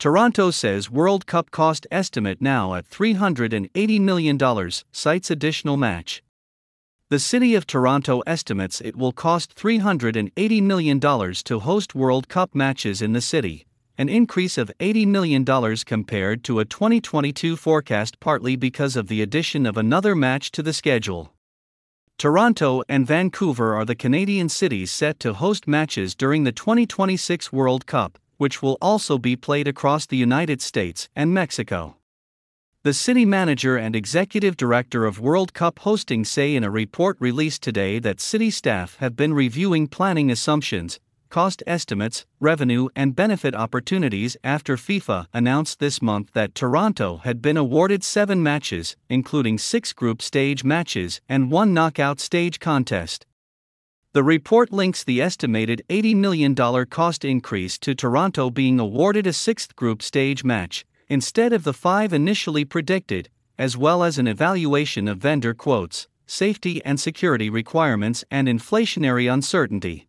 Toronto says World Cup cost estimate now at $380 million, cites additional match. The City of Toronto estimates it will cost $380 million to host World Cup matches in the city, an increase of $80 million compared to a 2022 forecast, partly because of the addition of another match to the schedule. Toronto and Vancouver are the Canadian cities set to host matches during the 2026 World Cup, which will also be played across the United States and Mexico. The city manager and executive director of World Cup hosting say in a report released today that city staff have been reviewing planning assumptions, cost estimates, revenue, and benefit opportunities after FIFA announced this month that Toronto had been awarded seven matches, including six group stage matches and one knockout stage contest. The report links the estimated $80 million cost increase to Toronto being awarded a sixth group stage match, instead of the five initially predicted, as well as an evaluation of vendor quotes, safety and security requirements, and inflationary uncertainty.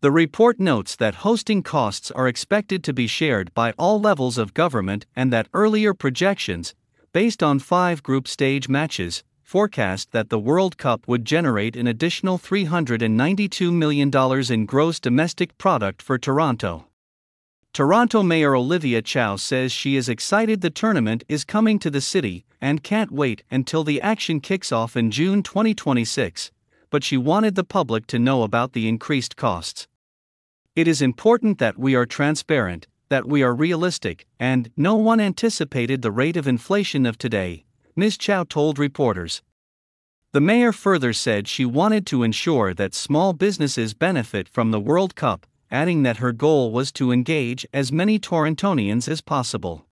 The report notes that hosting costs are expected to be shared by all levels of government and that earlier projections, based on five group stage matches, forecast that the World Cup would generate an additional $392 million in gross domestic product for Toronto. Toronto Mayor Olivia Chow says she is excited the tournament is coming to the city and can't wait until the action kicks off in June 2026, but she wanted the public to know about the increased costs. It is important that we are transparent, that we are realistic, and no one anticipated the rate of inflation of today, Ms. Chow told reporters. The mayor further said she wanted to ensure that small businesses benefit from the World Cup adding that her goal was to engage as many Torontonians as possible.